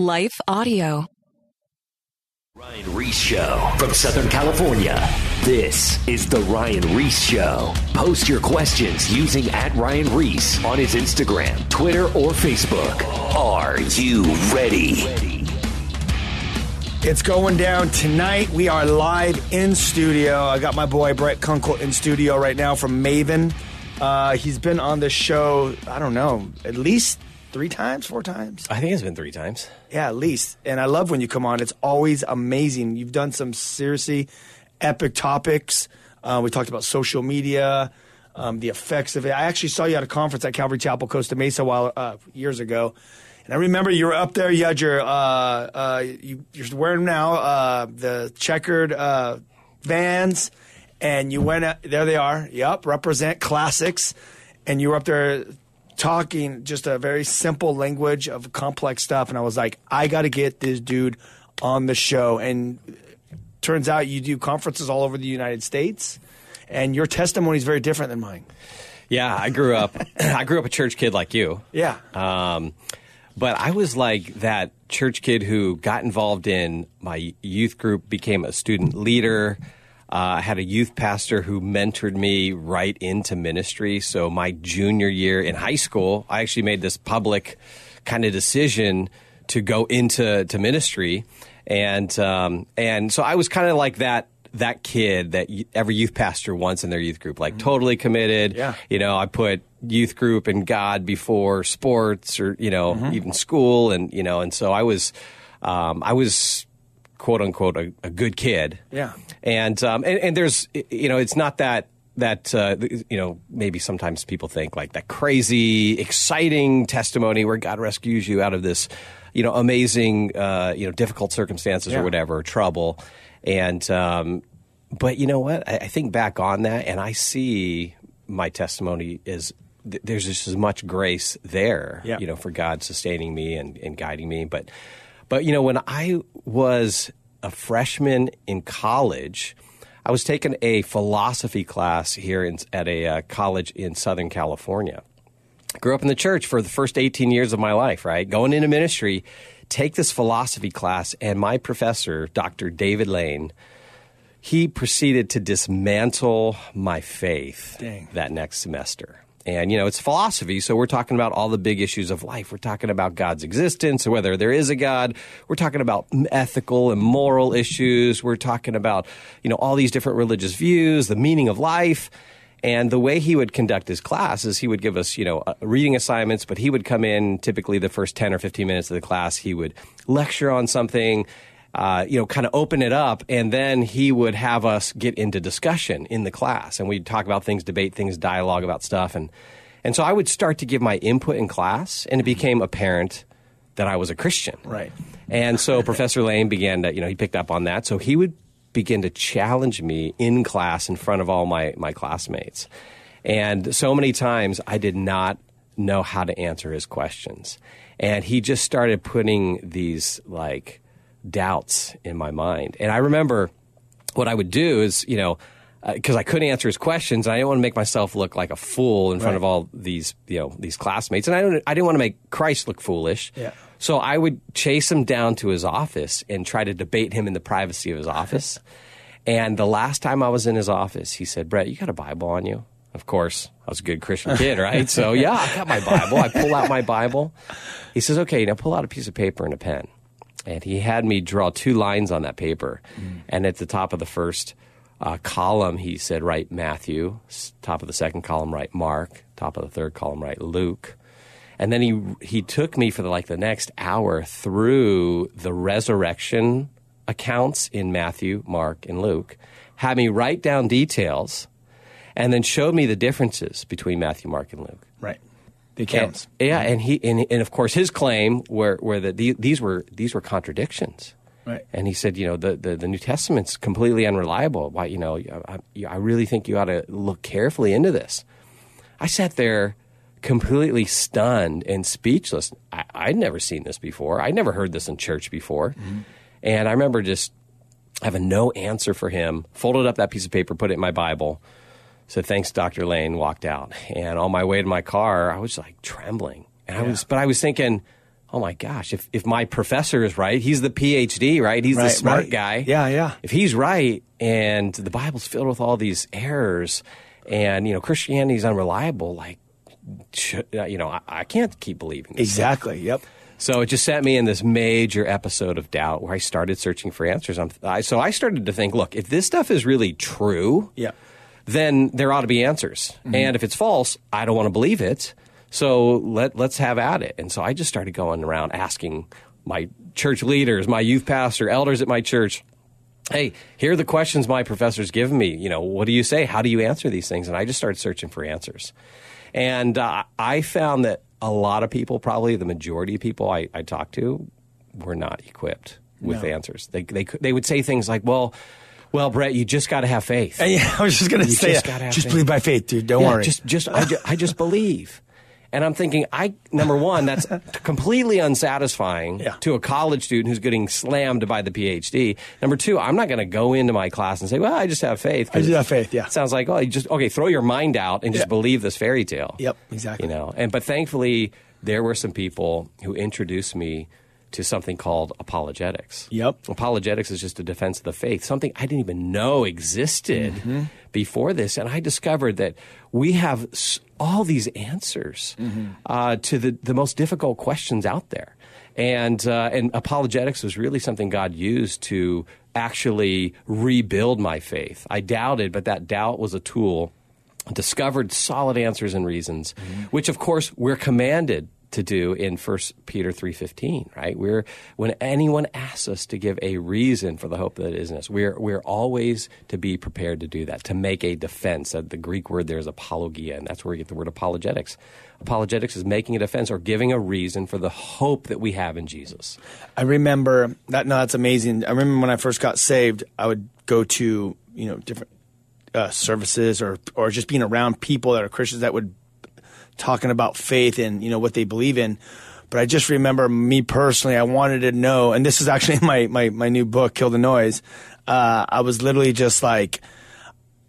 Life Audio. Ryan Ries Show from Southern California. This is The Ryan Ries Show. Post your questions using at Ryan Ries on his Instagram, Twitter, or Facebook. Are you ready? It's going down tonight. We are live in studio. I got my boy Brett Kunkle in studio right now from Maven. Uh, he's been on the show, I don't know, at least three times, four times. I think it's been three times. Yeah, at least. And I love when you come on. It's always amazing. You've done some seriously epic topics. Uh, we talked about social media, um, the effects of it. I actually saw you at a conference at Calvary Chapel, Costa Mesa, a while uh, years ago. And I remember you were up there. You had your uh, uh, you, you're wearing now uh, the checkered uh, Vans, and you went. Out, there they are. Yep, represent classics. And you were up there talking just a very simple language of complex stuff. And I was like, I got to get this dude on the show. And turns out you do conferences all over the United States, and your testimony is very different than mine. Yeah, I grew up. I grew up a church kid like you. Yeah. Um, but I was like that church kid who got involved in my youth group, became a student leader. Uh, I had a youth pastor who mentored me right into ministry. So my junior year in high school, I actually made this public kind of decision to go into to ministry, and um, and so I was kind of like that that kid that every youth pastor wants in their youth group, like totally committed. Yeah. You know, I put youth group and God before sports or, you know, even school. And, you know, and so I was, um, I was quote unquote a, a good kid. Yeah. And, um, and, and there's, you know, it's not that, that uh, you know maybe sometimes people think like that crazy exciting testimony where God rescues you out of this you know amazing uh, you know difficult circumstances Yeah. or whatever trouble and um, but you know what I, I think back on that and I see my testimony is th- there's just as much grace there Yeah. you know for God sustaining me and, and guiding me but but you know when I was a freshman in college I was taking a philosophy class here in, at a uh, college in Southern California. Grew up in the church for the first 18 years of my life, right? Going into ministry, take this philosophy class, and my professor, Dr. David Lane, he proceeded to dismantle my faith Dang. that next semester. And, you know, it's philosophy, so we're talking about all the big issues of life. We're talking about God's existence, whether there is a God. We're talking about ethical and moral issues. We're talking about, you know, all these different religious views, the meaning of life. And the way he would conduct his class is he would give us, you know, uh, reading assignments, but he would come in typically the first 10 or 15 minutes of the class. He would lecture on something, uh, you know, kind of open it up, and then he would have us get into discussion in the class. And we'd talk about things, debate things, dialogue about stuff. And, and so I would start to give my input in class, and it became apparent that I was a Christian. Right. And so Professor Lane began to, you know, he picked up on that. So he would begin to challenge me in class in front of all my, my classmates. And so many times I did not know how to answer his questions. And he just started putting these like doubts in my mind. And I remember what I would do is, you know, uh, because I couldn't answer his questions, and I didn't want to make myself look like a fool in front Right. of all these, you know, these classmates, and I don't, I didn't want to make Christ look foolish. Yeah. So I would chase him down to his office and try to debate him in the privacy of his office. and the last time I was in his office, he said, "Brett, you got a Bible on you?" Of course, I was a good Christian kid, right? so yeah, I got my Bible. I pull out my Bible. He says, "Okay, now pull out a piece of paper and a pen." And he had me draw two lines on that paper, and at the top of the first uh, column, he said, "Write Matthew." Top of the second column, write Mark. Top of the third column, write Luke. And then he he took me for the, like the next hour through the resurrection accounts in Matthew, Mark, and Luke. Had me write down details, and then showed me the differences between Matthew, Mark, and Luke. Right. The accounts. And- yeah, and he and, and of course his claim where were that the, these were these were contradictions. Right. And he said, you know, the, the, the New Testament's completely unreliable. Why, you know, I, I- really think you ought to look carefully into this. I sat there completely stunned and speechless. I, I'd never seen this before. I'd never heard this in church before. Mm-hmm. And I remember just having no answer for him, folded up that piece of paper, put it in my Bible, said, thanks, Dr. Lane, walked out. And on my way to my car, I was like trembling. And I was, but I was thinking, oh my gosh, if, if my professor is right, he's the PhD, right? He's the smart right. guy. Yeah, yeah. If he's right and the Bible's filled with all these errors and, you know, Christianity's unreliable, like, uh, you know, I, I can't keep believing this. Exactly. Yep. So it just sent me in this major episode of doubt where I started searching for answers. I'm, I, so I started to think, look, if this stuff is really true, Yeah. Then there ought to be answers. And if it's false, I don't want to believe it. So let let's have at it. And so I just started going around asking my church leaders, my youth pastor, elders at my church, hey, here are the questions my professor's given me. You know, what do you say? How do you answer these things? And I just started searching for answers. And uh, I found that a lot of people, probably the majority of people I, I talked to, were not equipped with No. answers. They, they, they would say things like, well, well, Brett, you just got to have faith. And yeah, I was just gonna say just uh, have Just believe by faith, dude. Don't Yeah, worry. Just, just, I, ju- I just believe. And I'm thinking, I number one, that's completely unsatisfying Yeah. to a college student who's getting slammed by the PhD. Number two, I'm not going to go into my class and say, "Well, I just have faith." I just have faith, yeah. sounds like, oh, you just okay, throw your mind out and just Yeah. believe this fairy tale. Yep, exactly. You know, and but thankfully, there were some people who introduced me to something called apologetics. Yep. Apologetics is just a defense of the faith, something I didn't even know existed Mm-hmm. before this. And I discovered that we have all these answers Mm-hmm. uh, to the, the most difficult questions out there. And, uh, and apologetics was really something God used to actually rebuild my faith. I doubted, but that doubt was a tool discovered solid answers and reasons, which of course we're commanded to do in 1 Peter 3:15, right? We're when anyone asks us to give a reason for the hope that is in us, we're we're always to be prepared to do that, to make a defense. The Greek word there is apologia, and that's where we get the word apologetics. Apologetics is making a defense or giving a reason for the hope that we have in Jesus. I remember that. No, that's amazing. I remember when I first got saved, I would go to you know different uh, services or or just being around people that are Christians that would talking about faith and you know what they believe in. But I just remember me personally, I wanted to know, and this is actually in my my, my new book, Kill the Noise. Uh, I was literally just like,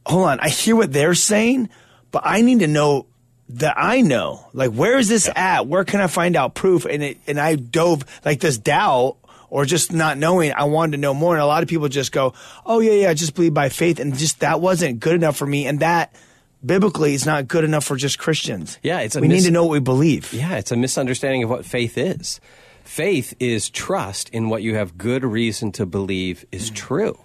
hold on, I hear what they're saying, but I need to know that I know. Like, where is this at? Where can I find out proof? And it, and I dove like this doubt or just not knowing. I wanted to know more. And a lot of people just go, "Oh yeah, yeah, I just believe by faith," and just that wasn't good enough for me. And that biblically it's not good enough for just Christians. Yeah, it's we mis- need to know what we believe. Yeah, it's a misunderstanding of what faith is. Faith is trust in what you have good reason to believe Mm-hmm. is true.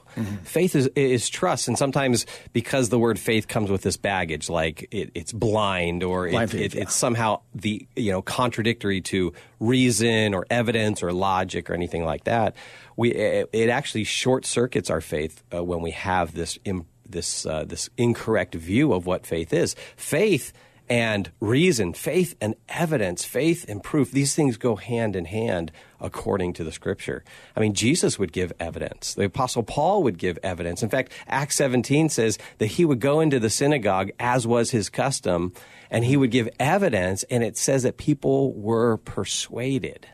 Faith is, is trust, and sometimes because the word faith comes with this baggage, like it, it's blind or Blind it, faith, it, yeah. it's somehow the you know contradictory to reason or evidence or logic or anything like that. We it, it actually short circuits our faith uh, when we have this Im, this uh, this incorrect view of what faith is. Faith and reason, faith and evidence, faith and proof, these things go hand in hand according to the scripture. I mean, Jesus would give evidence. The apostle Paul would give evidence. In fact, Acts 17 says that he would go into the synagogue as was his custom and he would give evidence and it says that people were persuaded.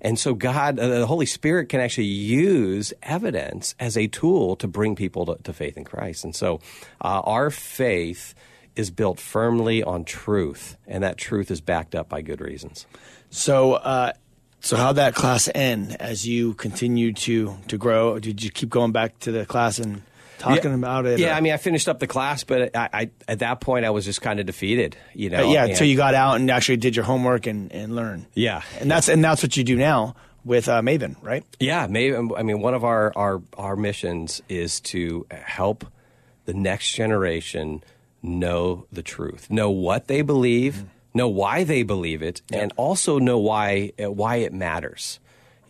And so God, uh, the Holy Spirit can actually use evidence as a tool to bring people to, to faith in Christ. And so uh, our faith is built firmly on truth, and that truth is backed up by good reasons. So, uh, so how that class end as you continue to to grow? Did you keep going back to the class and talking yeah, about it? Yeah, or- I mean, I finished up the class, but I, I at that point I was just kind of defeated, you know. Uh, yeah, and- until you got out and actually did your homework and, and learn. Yeah. and that's and that's what you do now with uh, Maven, right? Yeah, maybe. I mean, one of our, our, our missions is to help the next generation know the truth, know what they believe, know why they believe it, and also know why uh, why it matters.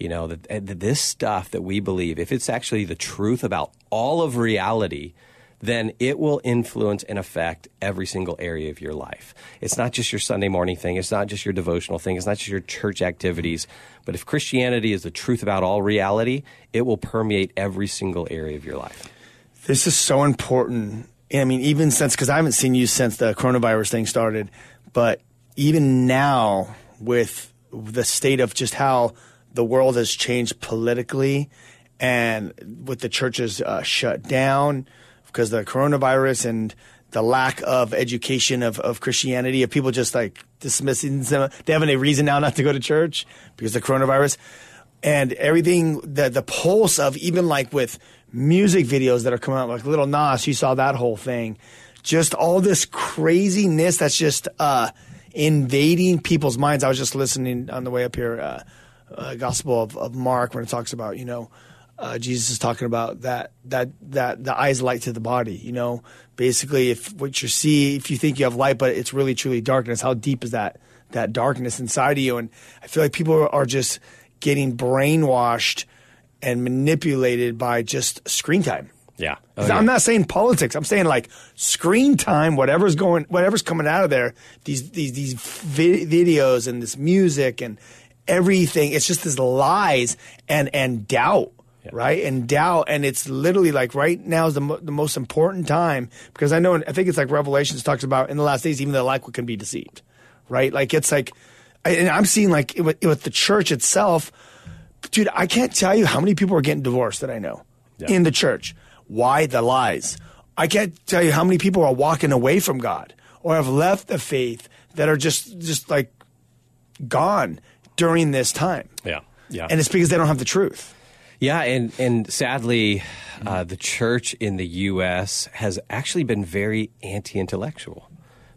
You know that, uh, that this stuff that we believe, if it's actually the truth about all of reality, then it will influence and affect every single area of your life. It's not just your Sunday morning thing. It's not just your devotional thing. It's not just your church activities. But if Christianity is the truth about all reality, it will permeate every single area of your life. This is so important. I mean, even since because I haven't seen you since the coronavirus thing started, but even now with the state of just how the world has changed politically, and with the churches uh, shut down because of the coronavirus and the lack of education of, of Christianity, of people just like dismissing them. They have a reason now not to go to church because of the coronavirus. And everything, the, the pulse of even like with music videos that are coming out, like Little Nas, you saw that whole thing. Just all this craziness that's just uh, invading people's minds. I was just listening on the way up here, uh, uh, Gospel of, of Mark, when it talks about, you know, uh, Jesus is talking about that that that the eyes light to the body. You know, basically, if what you see, if you think you have light, but it's really truly darkness, how deep is that that darkness inside of you? And I feel like people are just getting brainwashed and manipulated by just screen time. Yeah. Oh, yeah. I'm not saying politics. I'm saying like screen time, whatever's going, whatever's coming out of there. These these these vi- videos and this music and everything. It's just this lies and and doubt yeah. right? And doubt, and it's literally like right now is the, mo- the most important time because I know, I think it's like Revelations talks about in the last days, even the elect can be deceived, right? Like it's like, and I'm seeing like with, with, the church itself, dude, I can't tell you how many people are getting divorced that I know yeah. in the church. Why the lies? I can't tell you how many people are walking away from God or have left the faith that are just just like gone during this time. Yeah. Yeah. And it's because they don't have the truth. Yeah, and and sadly, uh, the church in the U.S. has actually been very anti-intellectual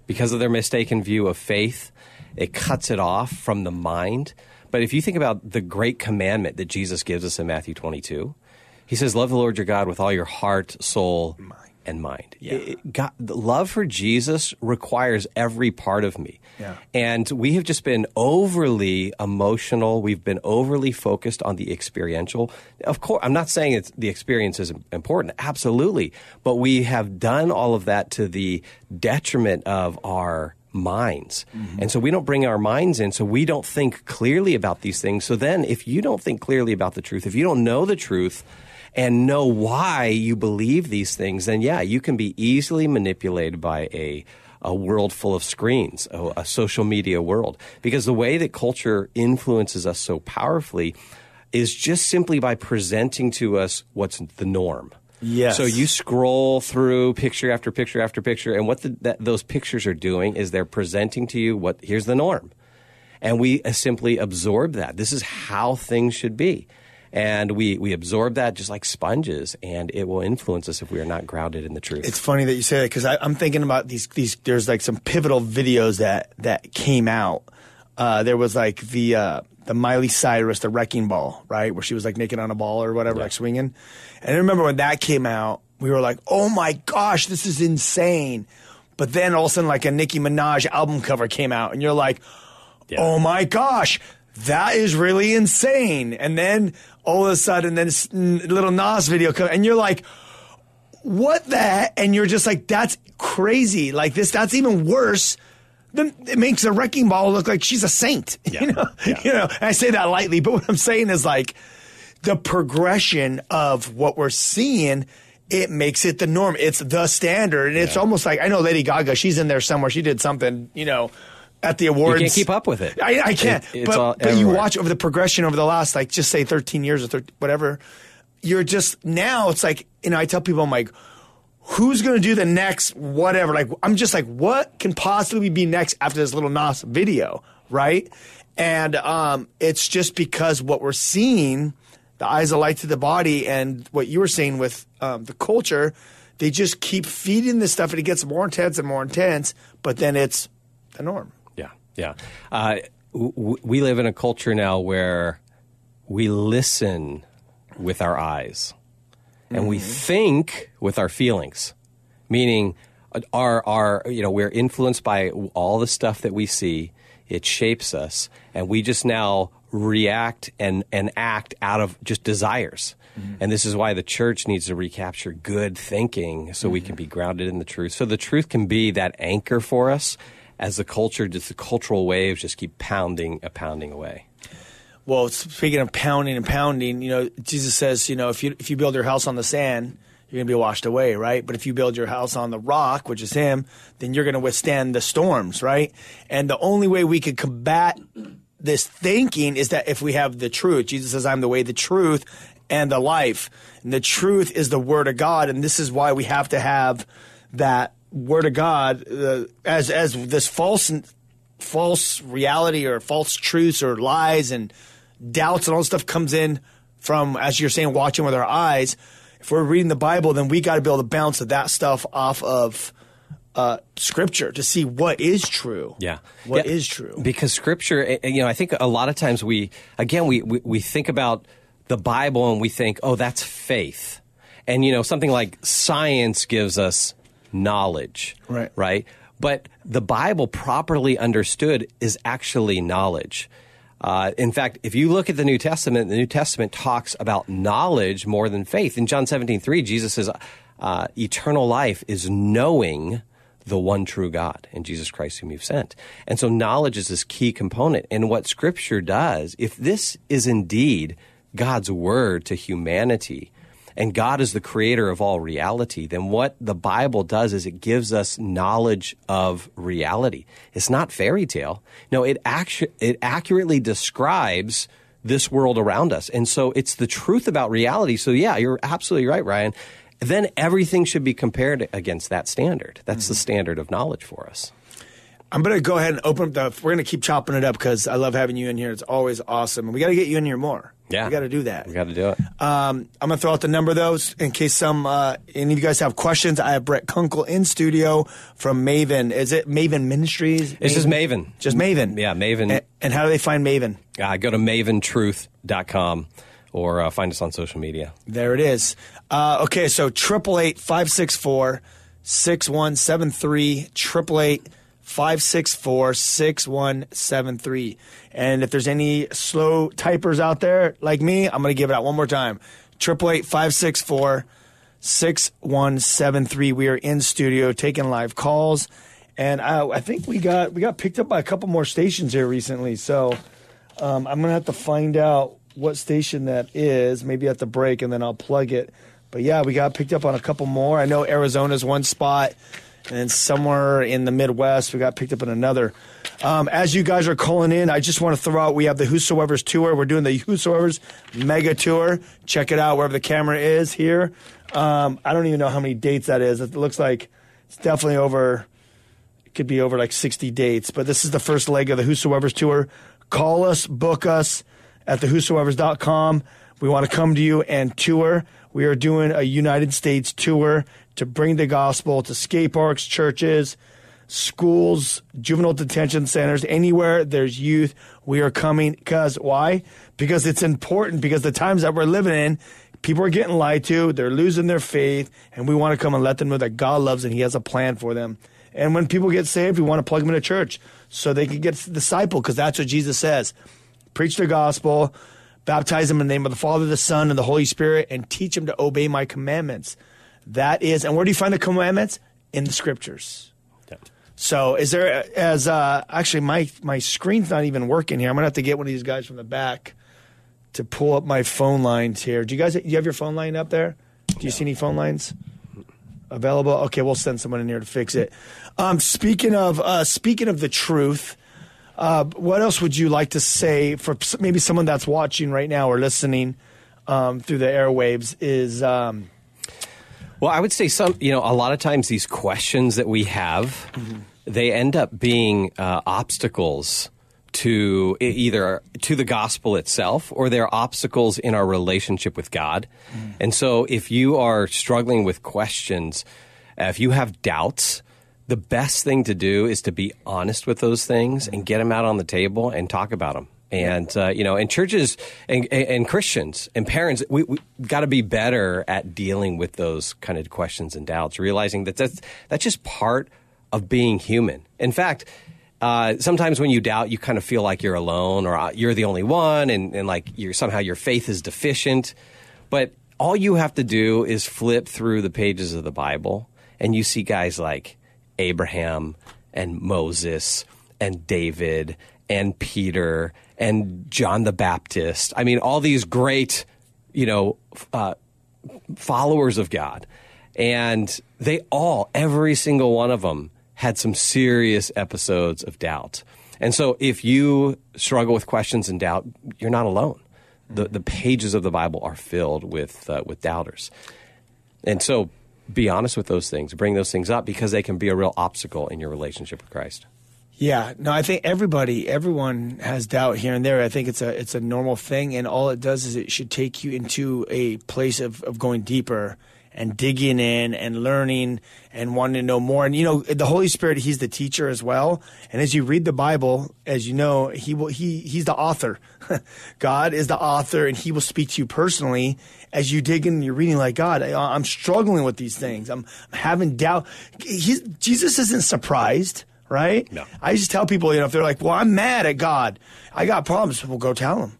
because of their mistaken view of faith. It cuts it off from the mind. But if you think about the great commandment that Jesus gives us in Matthew 22, he says, "Love the Lord your God with all your heart, soul, and mind. Yeah. It, God, love for Jesus requires every part of me. Yeah. And we have just been overly emotional. We've been overly focused on the experiential. Of course, I'm not saying it's, the experience is important, absolutely. But we have done all of that to the detriment of our minds. Mm-hmm. And so we don't bring our minds in, so we don't think clearly about these things. So then, if you don't think clearly about the truth, if you don't know the truth, and know why you believe these things, then yeah, you can be easily manipulated by a a world full of screens, a, a social media world. Because the way that culture influences us so powerfully is just simply by presenting to us what's the norm. Yes. So you scroll through picture after picture after picture, and what the, that, those pictures are doing is they're presenting to you what here's the norm, and we uh, simply absorb that. This is how things should be and we we absorb that just like sponges, and it will influence us if we are not grounded in the truth. It's funny that you say that because I'm thinking about these these. There's like some pivotal videos that that came out. Uh, there was like the uh, the Miley Cyrus, the Wrecking Ball, right, where she was like naked on a ball or whatever, yeah. like swinging. And I remember when that came out, we were like, "Oh my gosh, this is insane!" But then all of a sudden, like a Nicki Minaj album cover came out, and you're like, yeah. "Oh my gosh, that is really insane!" And then all of a sudden, then little Nas video, and you're like, what the? And you're just like, that's crazy. Like this, that's even worse. Then it makes a wrecking ball look like she's a saint. Yeah. You know, yeah. you know. I say that lightly, but what I'm saying is like the progression of what we're seeing. It makes it the norm. It's the standard, and it's almost like I know Lady Gaga. She's in there somewhere. She did something, you know, at the awards. You can't keep up with it. I, I can't. It, but, but you watch over the progression over the last, like, just say 13 years or 13, whatever. You're just now. It's like you know. I tell people, I'm like, who's going to do the next whatever? Like, I'm just like, what can possibly be next after this little Nas video, right? And um, it's just because what we're seeing, the eyes of light to the body, and what you were saying with um, the culture, they just keep feeding this stuff, and it gets more intense and more intense. But then it's the norm. Yeah. Uh, w- we live in a culture now where we listen with our eyes and mm-hmm. we think with our feelings, meaning our, our, you know, we're influenced by all the stuff that we see. It shapes us, and we just now react and, and act out of just desires. Mm-hmm. And this is why the church needs to recapture good thinking so mm-hmm. we can be grounded in the truth. So the truth can be that anchor for us as the culture, just the cultural waves just keep pounding, uh, pounding away. Well, speaking of pounding and pounding, you know, Jesus says, you know, if you if you build your house on the sand, you're going to be washed away, right? But if you build your house on the rock, which is Him, then you're going to withstand the storms, right? And the only way we could combat this thinking is that if we have the truth. Jesus says, "I'm the way, the truth, and the life." And the truth is the Word of God, and this is why we have to have that word of God uh, as as this false false reality or false truths or lies and doubts and all this stuff comes in from as you're saying watching with our eyes. If we're reading the Bible, then we got to be able to bounce that stuff off of uh, scripture to see what is true. Yeah. what Yeah, is true. Because scripture, eh, eh, you know, I think a lot of times we, again, we, we, we think about the Bible and we think, oh, that's faith. And, you know, something like science gives us knowledge. Right. Right? But the Bible, properly understood, is actually knowledge. Uh, in fact, if you look at the New Testament, the New Testament talks about knowledge more than faith. In John 17, 3, Jesus says, uh, eternal life is knowing the one true God and Jesus Christ whom you've sent. And so knowledge is this key component. And what scripture does, if this is indeed God's word to humanity, and God is the creator of all reality, then what the Bible does is it gives us knowledge of reality. It's not fairy tale. No, it actu- it accurately describes this world around us. And so it's the truth about reality. So yeah, you're absolutely right, Ryan. Then everything should be compared against that standard. That's the mm-hmm. standard of knowledge for us. I'm going to go ahead and open up the. We're going to keep chopping it up because I love having you in here. It's always awesome, and we got to get you in here more. Yeah. we got to do that. We got to do it. Um, I'm going to throw out the number though, in case some uh, any of you guys have questions. I have Brett Kunkle in studio from Maven. Is it Maven Ministries? It's just Maven. Just Maven. Yeah, Maven. And, and how do they find Maven? Uh, go to maventruth.com or uh, find us on social media. There it is. Uh, okay, so triple eight five six four six one seven three triple eight five six four six one seven three. And if there's any slow typers out there like me, I'm gonna give it out one more time. Triple eight five six four six one seven three. We are in studio taking live calls, and I, I think we got we got picked up by a couple more stations here recently. So um, I'm gonna have to find out what station that is. Maybe at the break, and then I'll plug it. But yeah, we got picked up on a couple more. I know Arizona's one spot, and then somewhere in the Midwest we got picked up in another. Um, as you guys are calling in, I just want to throw out we have the Whosoever's tour. We're doing the Whosoever's mega tour. Check it out wherever the camera is here. Um, I don't even know how many dates that is. It looks like it's definitely over it could be over like 60 dates, but this is the first leg of the Whosoever's tour. Call us, book us at the thewhosoevers.com. We want to come to you and tour. We are doing a United States tour to bring the gospel to skate parks, churches, schools, juvenile detention centers, anywhere there's youth. We are coming because why? Because it's important because the times that we're living in, people are getting lied to, they're losing their faith, and we want to come and let them know that God loves and He has a plan for them. And when people get saved, we want to plug them into church so they can get discipled because that's what Jesus says. Preach the gospel, baptize them in the name of the Father, the Son, and the Holy Spirit, and teach them to obey my commandments. That is, and where do you find the commandments? In the scriptures. So, is there as uh, actually my my screen's not even working here. I'm gonna have to get one of these guys from the back to pull up my phone lines here. Do you guys do you have your phone line up there? Do you see any phone lines available? Okay, we'll send someone in here to fix it. Um, speaking of uh, speaking of the truth, uh, what else would you like to say for maybe someone that's watching right now or listening um, through the airwaves? Is um, Well, I would say some, you know, a lot of times these questions that we have, they end up being uh, obstacles to either to the gospel itself or they're obstacles in our relationship with God. And so if you are struggling with questions, if you have doubts, the best thing to do is to be honest with those things and get them out on the table and talk about them. And uh, you know, and churches and, and, Christians and parents, we, we got to be better at dealing with those kind of questions and doubts, realizing that that's that's just part of being human. In fact, uh, sometimes when you doubt, you kind of feel like you're alone or uh, you're the only one, and, and like you're somehow your faith is deficient. But all you have to do is flip through the pages of the Bible, and you see guys like Abraham and Moses and David and Peter and John the Baptist. I mean, all these great, you know, uh, followers of God. And they all, every single one of them, had some serious episodes of doubt. And so if you struggle with questions and doubt, you're not alone. The, the pages of the Bible are filled with, uh, with doubters. And so be honest with those things, bring those things up because they can be a real obstacle in your relationship with Christ. Yeah, no, I think everybody, everyone has doubt here and there. I think it's a it's a normal thing, and all it does is it should take you into a place of, of going deeper and digging in and learning and wanting to know more. And you know, the Holy Spirit, He's the teacher as well. And as you read the Bible, as you know, He will He He's the author. God is the author, and He will speak to you personally as you dig in and you're reading. Like God, I, am struggling with these things. I'm, I'm having doubt. He's, Jesus isn't surprised right? No. I just tell people, you know, if they're like, well, I'm mad at God, I got problems, well, go tell them.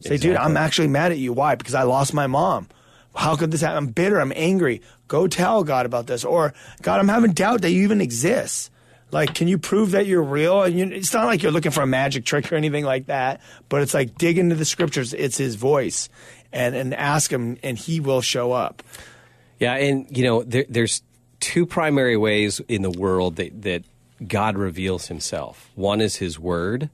Say, Exactly. dude, I'm actually mad at you. Why? Because I lost my mom. How could this happen? I'm bitter. I'm angry. Go tell God about this. Or, God, I'm having doubt that you even exist. Like, can you prove that you're real? And you, it's not like you're looking for a magic trick or anything like that, but it's like dig into the scriptures. It's his voice and, and ask him, and he will show up. Yeah, and you know, there, there's two primary ways in the world that, that God reveals himself. One is his word,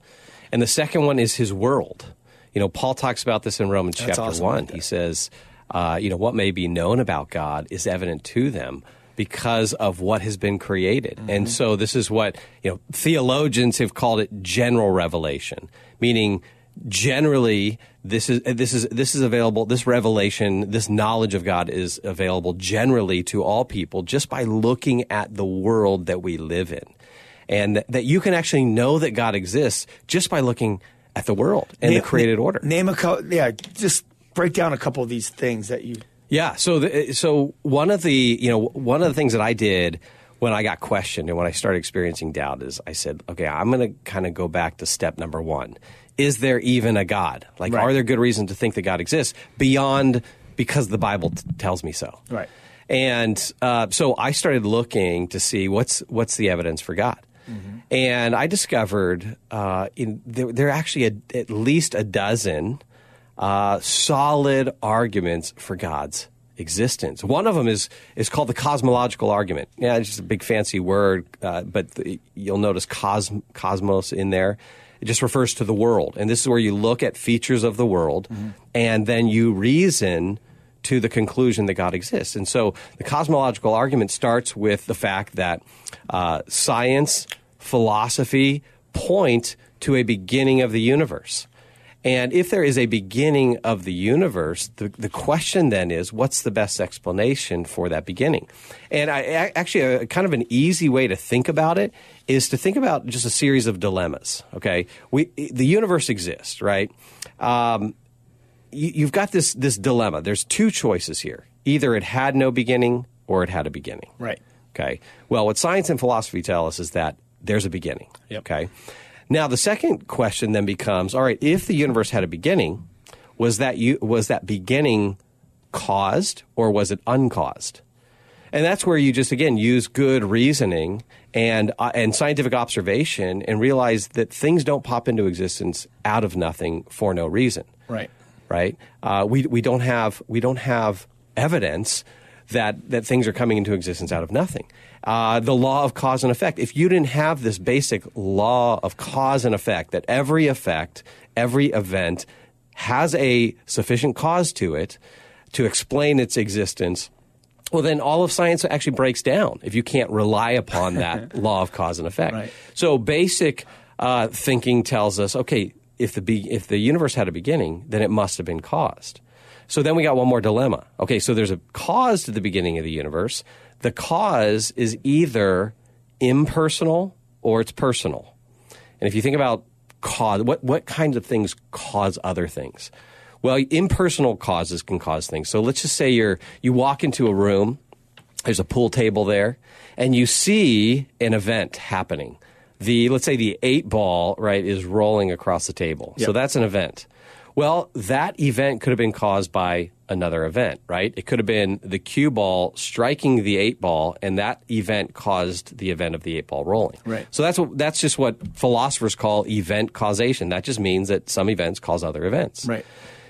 and the second one is his world. You know, Paul talks about this in Romans That's chapter awesome. 1. he says, uh, you know, what may be known about God is evident to them because of what has been created. Mm-hmm. And so this is what, you know, theologians have called it general revelation, meaning generally this is this is this is available this revelation this knowledge of God is available generally to all people just by looking at the world that we live in and that, you can actually know that God exists just by looking at the world and Name- the created order Name a couple, yeah, just break down a couple of these things that you. Yeah. So, the, so one of the you know one of the things that I did when I got questioned and when I started experiencing doubt is I said, okay, I'm going to kind of go back to step number one. Is there even a God? Like, Right. are there good reasons to think that God exists beyond because the Bible t- tells me so? Right. And uh, so I started looking to see what's what's the evidence for God. And I discovered uh, in, there, there are actually a, at least a dozen uh, solid arguments for God's existence. One of them is is called the cosmological argument. Yeah, it's just a big fancy word, uh, but the, you'll notice cos, cosmos in there. It just refers to the world, and this is where you look at features of the world, and then you reason to the conclusion that God exists. And so the cosmological argument starts with the fact that uh, science, philosophy point to a beginning of the universe. And if there is a beginning of the universe, the, the question then is, what's the best explanation for that beginning? And I, actually, a, kind of an easy way to think about it is to think about just a series of dilemmas. Okay, we the universe exists, right? Um, you, you've got this this dilemma. There's two choices here: either it had no beginning or it had a beginning. Right. Okay. Well, what science and philosophy tell us is that there's a beginning. Yep. Okay. Now the second question then becomes: All right, if the universe had a beginning, was that you was that beginning caused or was it uncaused? And that's where you just again use good reasoning and uh, and scientific observation and realize that things don't pop into existence out of nothing for no reason Right. right? Uh, we we don't have we don't have evidence that that things are coming into existence out of nothing. Uh, the law of cause and effect. If you didn't have this basic law of cause and effect, that every effect, every event has a sufficient cause to it to explain its existence. Well, then all of science actually breaks down if you can't rely upon that law of cause and effect. Right. So basic uh, thinking tells us, okay, if the be- if the universe had a beginning, then it must have been caused. So then we got one more dilemma. Okay, so there's a cause to the beginning of the universe. The cause is either impersonal or it's personal. And if you think about cause, what, what kinds of things cause other things? Well, impersonal causes can cause things. So let's just say you're, you walk into a room, there's a pool table there, and you see an event happening. The, let's say the eight ball, right, is rolling across the table. So that's an event. Well, that event could have been caused by another event, right? It could have been the cue ball striking the eight ball, and that event caused the event of the eight ball rolling. Right. So that's what that's just what philosophers call event causation. That just means that some events cause other events. Right.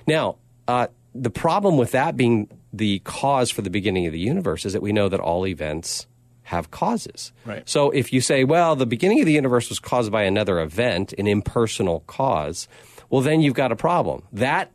Now, uh, the problem with that being the cause for the beginning of the universe is that we know that all events have causes. Right. So if you say, well, the beginning of the universe was caused by another event, an impersonal cause, well, then you've got a problem. That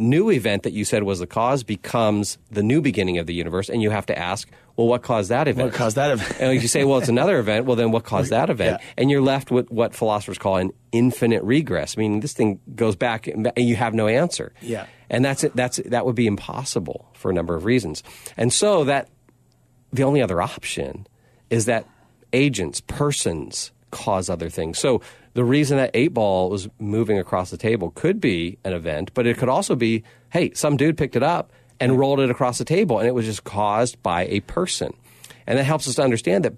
new event that you said was the cause becomes the new beginning of the universe, and you have to ask, well, what caused that event? What caused that event? and if you say, well, it's another event, well, then what caused that event? Yeah. And you're left with what philosophers call an infinite regress. I mean, this thing goes back, and you have no answer. Yeah. And that's it. That's that would be impossible for a number of reasons. And so that the only other option is that agents, persons, cause other things. So the reason that eight ball was moving across the table could be an event, but it could also be, hey, some dude picked it up and rolled it across the table, and it was just caused by a person. And that helps us to understand that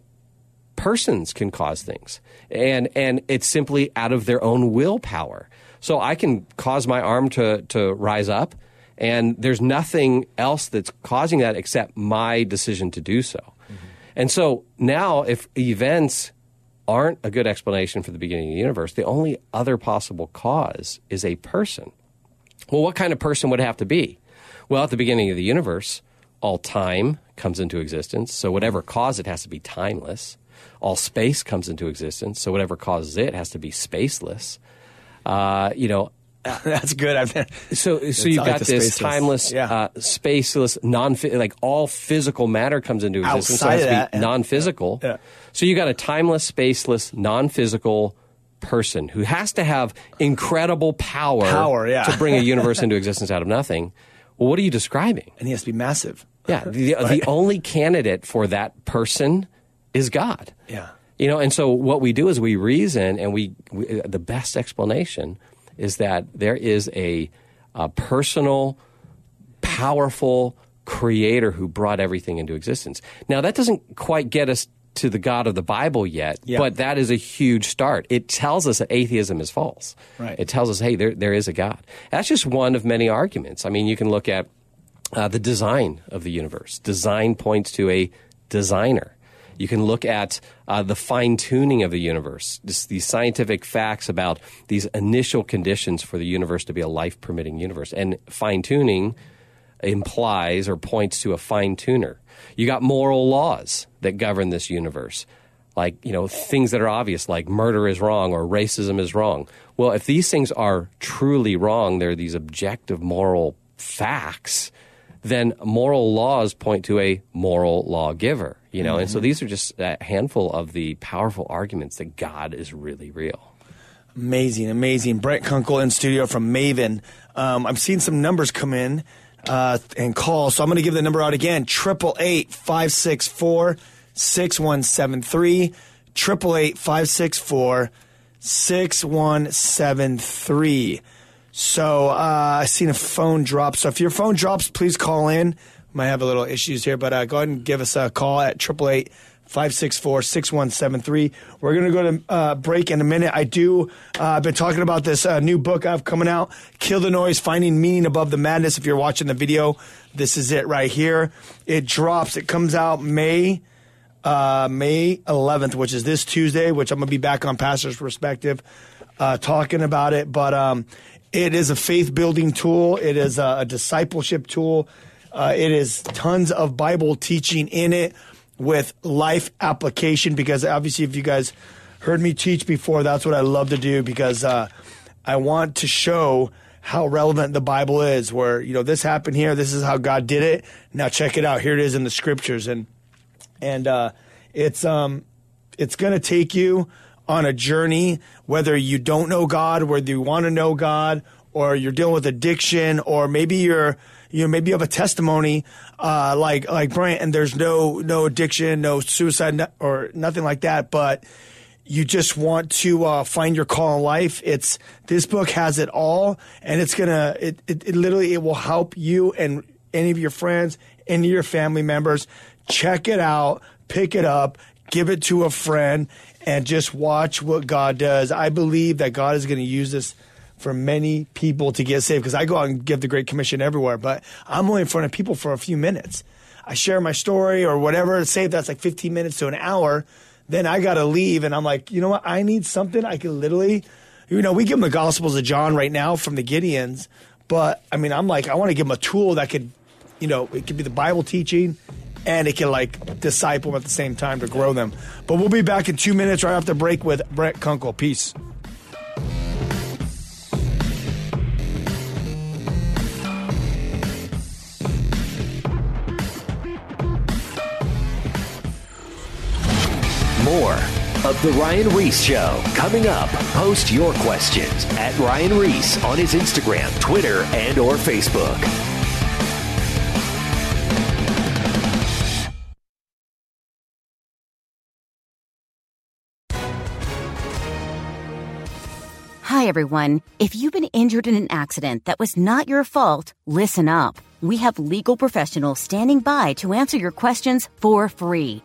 persons can cause things and and it's simply out of their own willpower so i can cause my arm to to rise up and there's nothing else that's causing that except my decision to do so mm-hmm. and so now if events aren't a good explanation for the beginning of the universe the only other possible cause is a person well what kind of person would it have to be well at the beginning of the universe all time comes into existence so whatever caused it has to be timeless all space comes into existence. So whatever causes it has to be spaceless. Uh, you know, That's good. I've been, so so you've like got this spaceless. timeless, Yeah. uh, spaceless, non like all physical matter comes into existence. so it Outside has to that, be non-physical. Yeah. So you got a timeless, spaceless, non-physical person who has to have incredible power, Power, yeah. to bring a universe into existence out of nothing. Well, what are you describing? and he has to be massive. Yeah, the, the only candidate for that person is God. Yeah. You know, and so what we do is we reason, and we, we the best explanation is that there is a, a personal, powerful creator who brought everything into existence. Now, that doesn't quite get us to the God of the Bible yet, Yeah. but that is a huge start. It tells us that atheism is false. Right. It tells us, hey, there, there is a God. That's just one of many arguments. I mean, you can look at uh, the design of the universe. Design points to a designer. You can look at uh, the fine tuning of the universe, these scientific facts about these initial conditions for the universe to be a life permitting universe. And fine tuning implies or points to a fine tuner. You got moral laws that govern this universe. Like, you know, things that are obvious, like murder is wrong or racism is wrong. Well, if these things are truly wrong, they're these objective moral facts, then moral laws point to a moral lawgiver, you know? And so these are just a handful of the powerful arguments that God is really real. Amazing, amazing. Brett Kunkle in studio from Maven. Um, I'm seeing some numbers come in uh, and call, so I'm going to give the number out again: triple eight five six four six one seven three. Triple eight five six four six one seven three. So uh, I seen a phone drop. So if your phone drops, please call in. Might have a little issues here, but uh, go ahead and give us a call at triple eight. 564-6173. We're going to go to uh, break in a minute. I do, uh, I've been talking about this uh, new book I have coming out, Kill the Noise, Finding Meaning Above the Madness. If you're watching the video, this is it right here. It drops, it comes out May, uh, May 11th, which is this Tuesday, which I'm going to be back on Pastor's Perspective uh, talking about it. But um, it is a faith building tool, it is a, a discipleship tool. Uh, it is tons of Bible teaching in it with life application because obviously, if you guys heard me teach before, that's what I love to do because uh, I want to show how relevant the Bible is. Where, you know, this happened here, this is how God did it. Now, check it out. Here it is in the scriptures. And and uh, it's um, it's going to take you on a journey, whether you don't know God, whether you want to know God, or you're dealing with addiction, or maybe you're you know maybe you have a testimony uh, like like Brent, and there's no no addiction, no suicide, no, or nothing like that, but you just want to uh, find your call in life. It's this book has it all, and it's gonna it, it, it literally it will help you and any of your friends, any of your family members. Check it out, pick it up, give it to a friend, and just watch what God does. I believe that God is going to use this for many people to get saved because I go out and give the Great Commission everywhere, but I'm only in front of people for a few minutes. I share my story or whatever, say that's like 15 minutes to an hour. Then I got to leave, and I'm like, you know what? I need something. I can literally, you know, we give them the Gospels of John right now from the Gideons, but I mean, I'm like, I want to give them a tool that could, you know, it could be the Bible teaching and it can like disciple them at the same time to grow them. But we'll be back in two minutes right after break with Brett Kunkle. Peace. Of The Ryan Ries Show. Coming up, post your questions at Ryan Ries on his Instagram, Twitter, and or Facebook. Hi, everyone. If you've been injured in an accident that was not your fault, listen up. We have legal professionals standing by to answer your questions for free.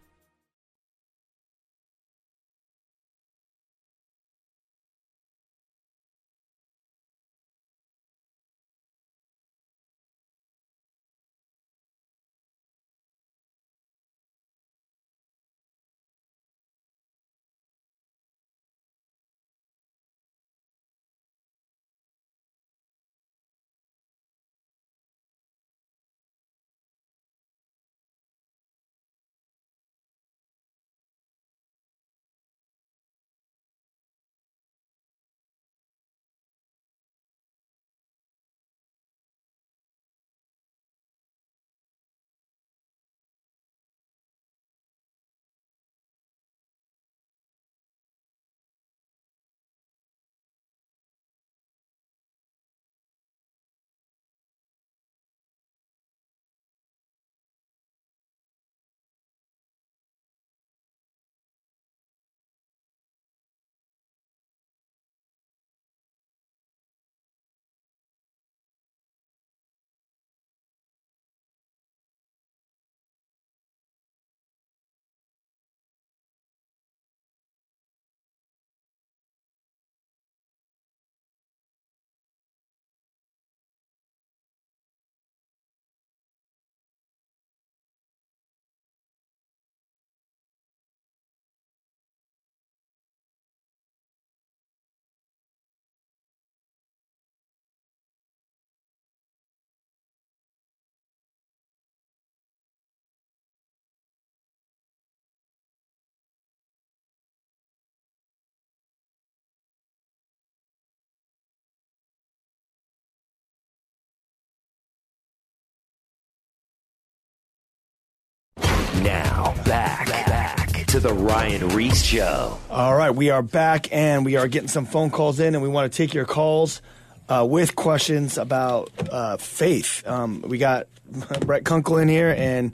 Now, back, back to the Ryan Ries Show. All right, we are back and we are getting some phone calls in, and we want to take your calls uh, with questions about uh, faith. Um, we got Brett Kunkle in here, and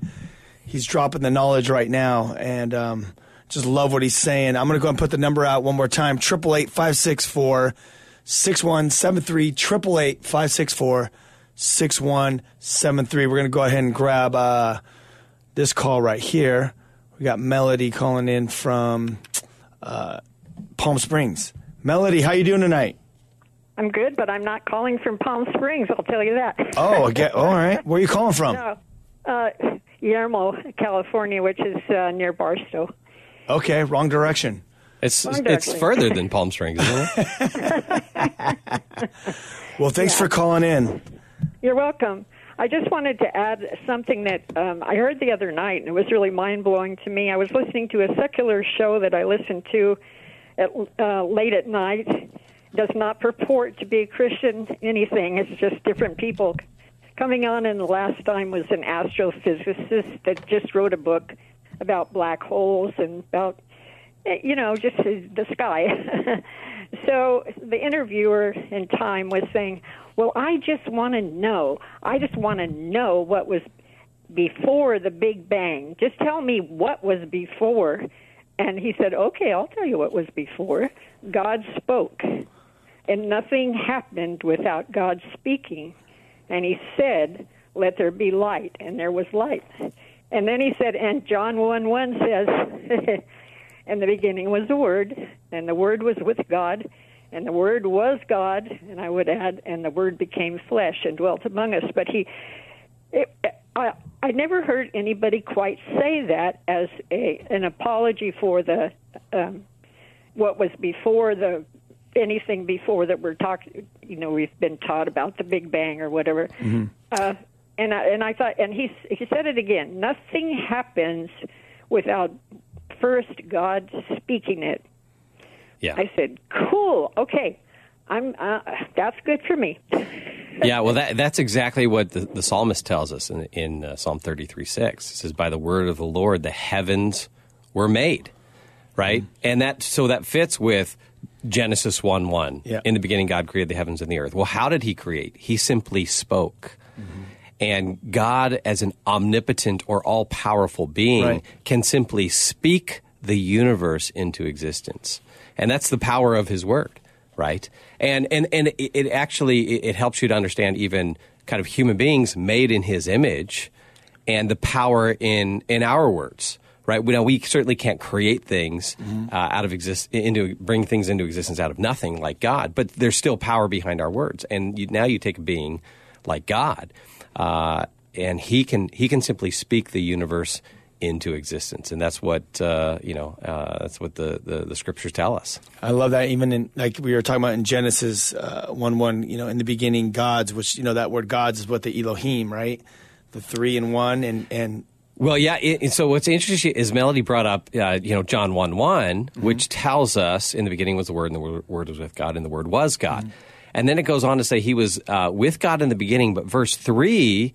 he's dropping the knowledge right now, and um, just love what he's saying. I'm going to go and put the number out one more time: triple eight five six four six one seven three. Triple eight five six four six one seven three. We're going to go ahead and grab uh, this call right here. We got Melody calling in from uh, Palm Springs. Melody, how you doing tonight? I'm good, but I'm not calling from Palm Springs. I'll tell you that. Oh, okay. all right. Where are you calling from? No, uh, Yermo, California, which is uh, near Barstow. Okay, wrong direction. It's Wrong it's further than Palm Springs, isn't it? Well, thanks for calling in. You're welcome. I just wanted to add something that um, I heard the other night, and it was really mind blowing to me. I was listening to a secular show that I listened to at, uh, late at night. Does not purport to be Christian anything. It's just different people coming on. And the last time was an astrophysicist that just wrote a book about black holes and about you know just the sky. so the interviewer in Time was saying, "Well, I just want to know. I just want to know what was before the Big Bang. Just tell me what was before." And he said, "Okay, I'll tell you what was before. God spoke, and nothing happened without God speaking." And he said, "Let there be light," and there was light. And then he said, and John 1 1 says, In the beginning was the Word, and the Word was with God, and the Word was God, and I would add, and the Word became flesh and dwelt among us. But he, it, I, I never heard anybody quite say that as a an apology for the um, what was before the anything before that we're talking. You know, we've been taught about the Big Bang or whatever. Uh, and I, and I thought, and he he said it again. Nothing happens without first God speaking it. Yeah. I said, "Cool, okay, I'm uh, that's good for me." yeah, well, that, that's exactly what the, the psalmist tells us in, in uh, Psalm 33 6. It says, By the word of the Lord, the heavens were made, right? And that so that fits with Genesis 1 1. Yeah. In the beginning, God created the heavens and the earth. Well, how did he create? He simply spoke. And God, as an omnipotent or all powerful being, Right. can simply speak the universe into existence. And that's the power of his word, right? And and and it, it actually it, helps you to understand even kind of human beings made in his image and the power in in our words. Right. We know we certainly can't create things uh, out of exist into bring things into existence out of nothing like God, but there's still power behind our words. And you, now you take a being like God, uh, and he can he can simply speak the universe into existence, and that's what uh, you know. Uh, that's what the, the the scriptures tell us. I love that. Even in like we were talking about in Genesis uh, one one, you know, in the beginning, gods, which you know that word gods is what the Elohim, right? The three in one, and and Well, yeah. It, and so what's interesting is Melody brought up, uh, you know, John one one, which tells us in the beginning was the Word, and the Word, was with God, and the Word was God. And then it goes on to say he was uh, with God in the beginning, but verse three.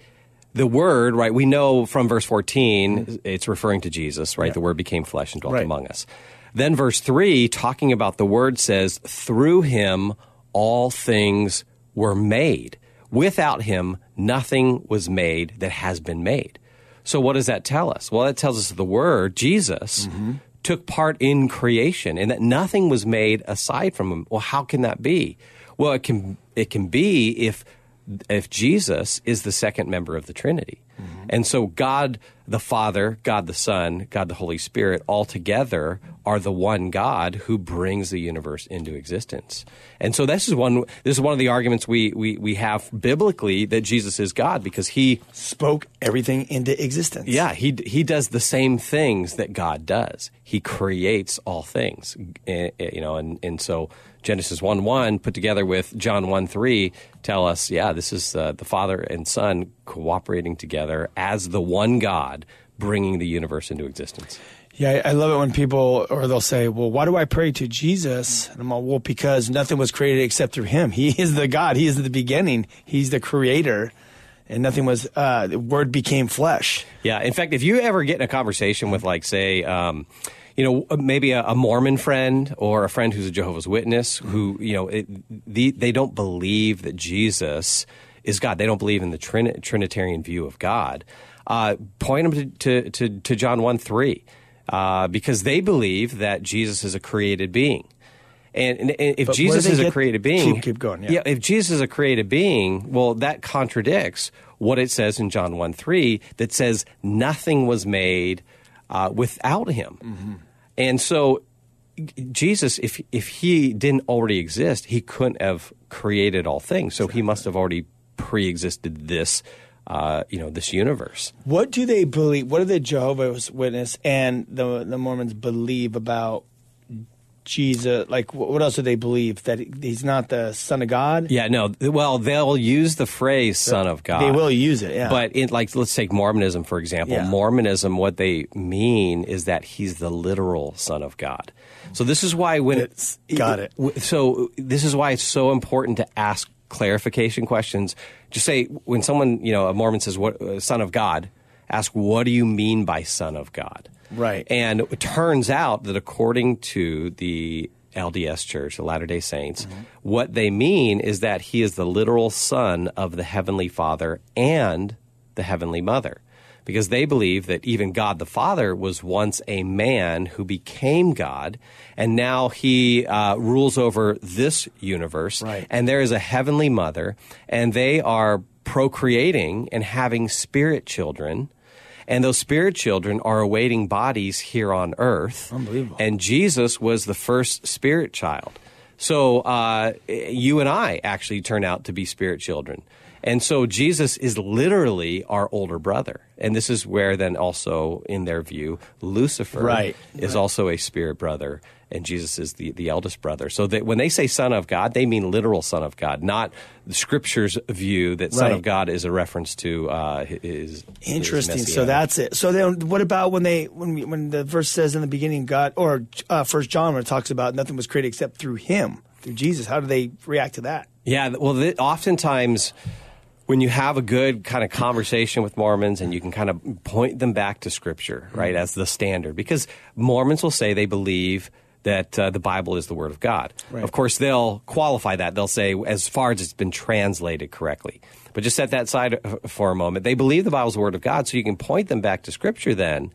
The word, right? We know from verse 14, mm-hmm. it's referring to Jesus, right? The word became flesh and dwelt Right. among us. Then verse 3, talking about the word, says, Through him all things were made. Without him, nothing was made that has been made. So, what does that tell us? Well, that tells us the Word, Jesus, mm-hmm. took part in creation and that nothing was made aside from him. Well, how can that be? Well, it can, it can be if, if Jesus is the second member of the Trinity. And so, God the Father, God the Son, God the Holy Spirit, all together are the one God who brings the universe into existence. And so, this is one, this is one of the arguments we, we, we have biblically that Jesus is God because he spoke everything into existence. yeah, he he does the same things that God does. He creates all things, Eh, eh, you know, and and so Genesis one one put together with John one three tell us, yeah, this is uh, the Father and Son cooperating together as the one God, bringing the universe into existence. Yeah, I I love it when people, or they'll say, well, why do I pray to Jesus? And I'm like, well, because nothing was created except through him. He is the God. He is the beginning. He's the creator. And nothing was, uh, the word became flesh. Yeah. In fact, if you ever get in a conversation with, like, say, um, you know, maybe a, a Mormon friend or a friend who's a Jehovah's Witness who, you know, it, the, they don't believe that Jesus is God. They don't believe in the Trin- Trinitarian view of God. Uh, point them to, to, to, to John 1 3, uh, because they believe that Jesus is a created being. And, and, and if But Jesus is a created being, Keep- keep going, yeah. if Jesus is a created being, well, that contradicts what it says in John 1 3 that says nothing was made uh, without him. Mm-hmm. And so, Jesus, if, if he didn't already exist, he couldn't have created all things. So he must have already pre existed this. Uh, you know this universe. What do they believe? What do the Jehovah's Witness and the the Mormons believe about Jesus? Like, what else do they believe that he's not the Son of God? Yeah, no. Well, they'll use the phrase "Son of God." They will use it, yeah. But in, like, let's take Mormonism for example. Yeah. Mormonism, what they mean is that he's the literal Son of God. So this is why when It's- got it. So this is why it's so important to ask clarification questions. Just say when someone, you know, a Mormon says, "What uh, Son of God?" Ask, "What do you mean by Son of God?" Right. And it turns out that according to the LDS Church, the Latter day Saints, Mm-hmm. what they mean is that he is the literal son of the Heavenly Father and the Heavenly Mother. Because they believe that even God the Father was once a man who became God, and now he uh, rules over this universe. Right. And there is a Heavenly Mother, and they are procreating and having spirit children. And those spirit children are awaiting bodies here on earth. Unbelievable. And Jesus was the first spirit child. So uh, you and I actually turn out to be spirit children. And so Jesus is literally our older brother. And this is where then also, in their view, Lucifer Right. is also a spirit brother, and Jesus is the, the eldest brother. So that when they say Son of God, they mean literal Son of God, not the Scripture's view that Son Right. of God is a reference to uh, his. his Interesting. So that's it. So then, what about when they when we, when the verse says in the beginning, God or uh, First John, when it talks about nothing was created except through Him, through Jesus? How do they react to that? Yeah, well, th- oftentimes when you have a good kind of conversation with Mormons and you can kind of point them back to Scripture, right, as the standard, because Mormons will say they believe that uh, the Bible is the Word of God. Right. Of course, they'll qualify that. They'll say, as far as it's been translated correctly. But just set that aside for a moment. They believe the Bible's the Word of God, so you can point them back to Scripture then,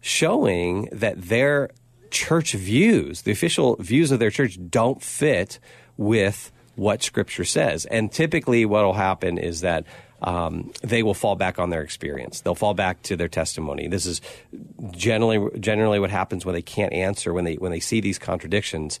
showing that their church views, the official views of their church, don't fit with what Scripture says. And typically, what will happen is that um, they will fall back on their experience. They'll fall back to their testimony. This is generally generally what happens when they can't answer when they when they see these contradictions.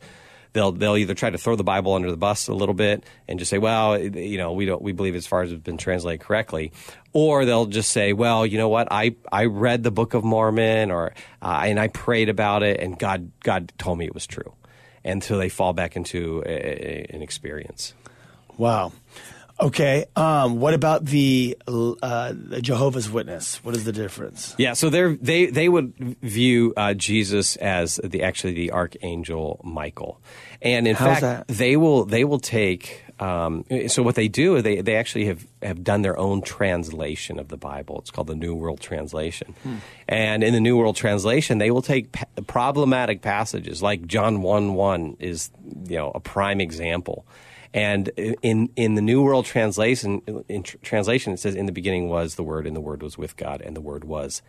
They'll they'll either try to throw the Bible under the bus a little bit and just say, well, you know, we don't we believe as far as it's been translated correctly, or they'll just say, well, you know what, I I read the Book of Mormon or uh, and I prayed about it and God God told me it was true, and so they fall back into a, a- an experience. Wow. Okay. Um, what about the, uh, the Jehovah's Witness? What is the difference? Yeah, so they they they would view uh, Jesus as the actually the archangel Michael, and in How's fact that? they will they will take. Um, so what they do they they actually have have done their own translation of the Bible. It's called the New World Translation, Hmm. and in the New World Translation they will take pa- problematic passages like John one one is you know a prime example. And in in the New World Translation, in tr- translation, it says, "In the beginning was the Word, and the Word was with God, and the Word was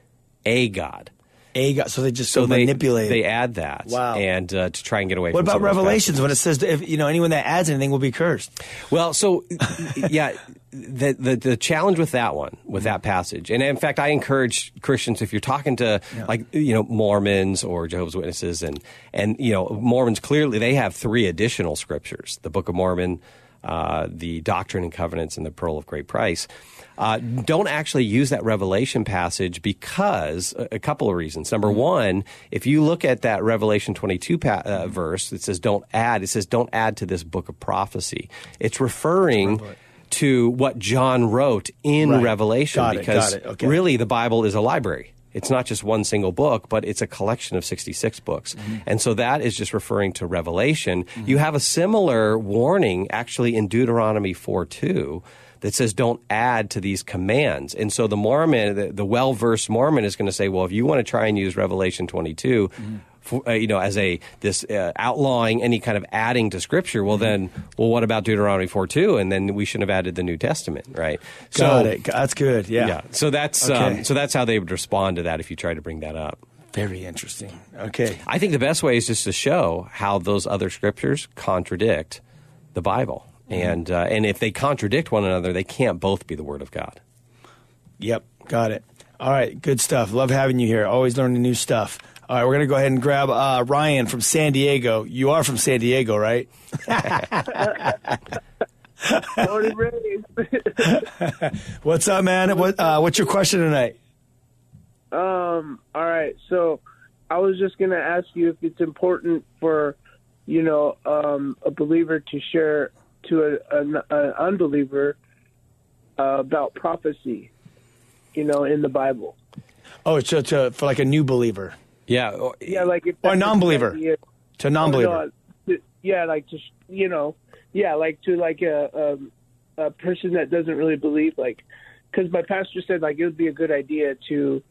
a God." A God. So they just So they manipulate. They add that, Wow. and uh, to try and get away. what from about some of those Revelations when it says if, you know anyone that adds anything will be cursed? Well, so yeah, the, the the challenge with that one, with that passage, and in fact, I encourage Christians if you're talking to like you know Mormons or Jehovah's Witnesses, and and you know Mormons clearly they have three additional scriptures: the Book of Mormon, uh, the Doctrine and Covenants, and the Pearl of Great Price. Uh, don't actually use that Revelation passage because a, a couple of reasons. Number one, if you look at that Revelation 22 pa- uh, verse, it says don't add. It says don't add to this book of prophecy. It's referring to what John wrote in Right. Revelation Got it, because got it, okay. really the Bible is a library. It's not just one single book, but it's a collection of 66 books. Mm-hmm. And so that is just referring to Revelation. You have a similar warning actually in Deuteronomy 4 2 that says don't add to these commands. And so the Mormon, the, the well versed Mormon is going to say, well, if you want to try and use Revelation 22, for, uh, you know, as a this uh, outlawing any kind of adding to Scripture, well, then, well, what about Deuteronomy 4 2? And then we shouldn't have added the New Testament, right? Got it. That's good. Yeah. Yeah. So that's Okay. um, so that's how they would respond to that if you try to bring that up. Very interesting. Okay. I think the best way is just to show how those other scriptures contradict the Bible, Mm-hmm. And uh, and if they contradict one another, they can't both be the Word of God. Yep. Got it. All right. Good stuff. Love having you here. Always learning new stuff. All right. We're going to go ahead and grab uh, Ryan from San Diego. You are from San Diego, right? Born and raised. What's up, man? What, uh, what's your question tonight? um. All right. So, I was just gonna ask you if it's important for, you know, um, a believer to share to a, an, an unbeliever uh, about prophecy, you know, in the Bible. Oh, to, to, for like a new believer, Yeah. or- Yeah, like if Or a non-believer. idea. to a non-believer. Oh, no, yeah, like just you know, yeah, like to like a um, a person that doesn't really believe, like, because my pastor said like it would be a good idea to,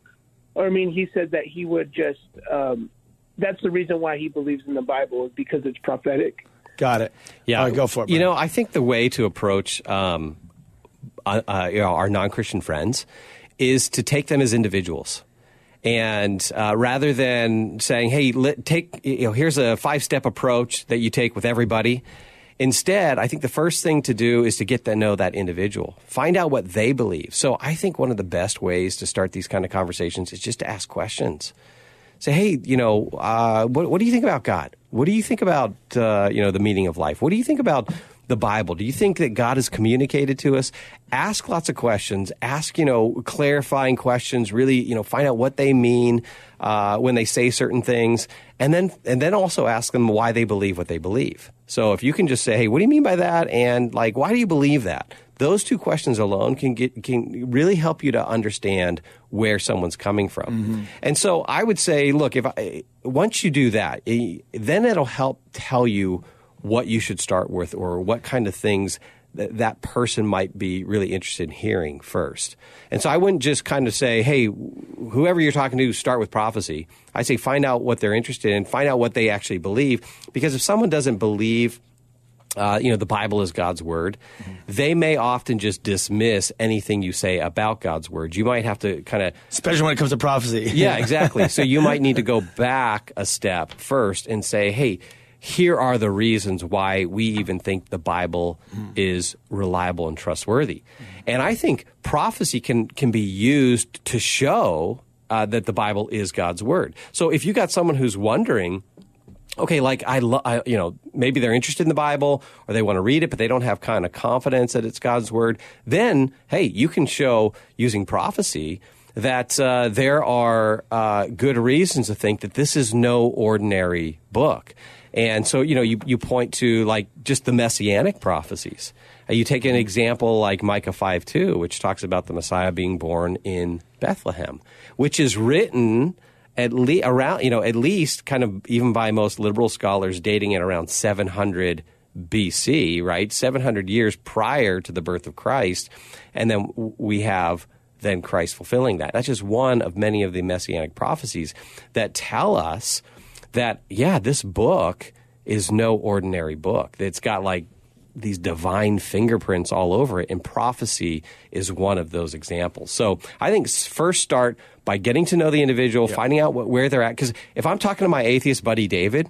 or I mean, he said that he would just. um That's the reason why he believes in the Bible is because it's prophetic. Got it. Yeah, right, go for it. You Brian. know, I think the way to approach um, uh, uh, you know, our non-Christian friends is to take them as individuals, and uh, rather than saying, "Hey, let, take you know, here's a five-step approach that you take with everybody." Instead, I think the first thing to do is to get to know that individual, find out what they believe. So I think one of the best ways to start these kind of conversations is just to ask questions. Say, hey, you know, uh, what, what do you think about God? What do you think about uh, you know the meaning of life? What do you think about the Bible? Do you think that God has communicated to us? Ask lots of questions. Ask, you know, clarifying questions. Really, you know, find out what they mean uh, when they say certain things, and then and then also ask them why they believe what they believe. So if you can just say, "Hey, what do you mean by that?" and like, "Why do you believe that?" Those two questions alone can get can really help you to understand where someone's coming from. Mm-hmm. And so I would say, look, if I, once you do that, eh, then it'll help tell you what you should start with or what kind of things that that person might be really interested in hearing first. And so I wouldn't just kind of say, hey, whoever you're talking to, start with prophecy. I say find out what they're interested in, find out what they actually believe. Because if someone doesn't believe, uh, you know, the Bible is God's word, mm-hmm. they may often just dismiss anything you say about God's word. You might have to kind of. Especially when it comes to prophecy. yeah, exactly. So you might need to go back a step first and say, hey, here are the reasons why we even think the Bible mm. is reliable and trustworthy. Mm. And I think prophecy can, can be used to show uh, that the Bible is God's word. So if you got someone who's wondering, okay, like I, lo- I, you know, maybe they're interested in the Bible or they want to read it, but they don't have kind of confidence that it's God's word, then hey, you can show using prophecy that uh, there are uh, good reasons to think that this is no ordinary book. And so, you know, you, you point to like just the messianic prophecies. Uh, you take an example like Micah 5 2, which talks about the Messiah being born in Bethlehem, which is written at least around, you know, at least kind of even by most liberal scholars dating it around 700 BC, right? 700 years prior to the birth of Christ. And then we have then Christ fulfilling that. That's just one of many of the messianic prophecies that tell us that, yeah, this book is no ordinary book. It's got like these divine fingerprints all over it, and prophecy is one of those examples. So I think first start by getting to know the individual, finding out what, where they're at. Because if I'm talking to my atheist buddy David,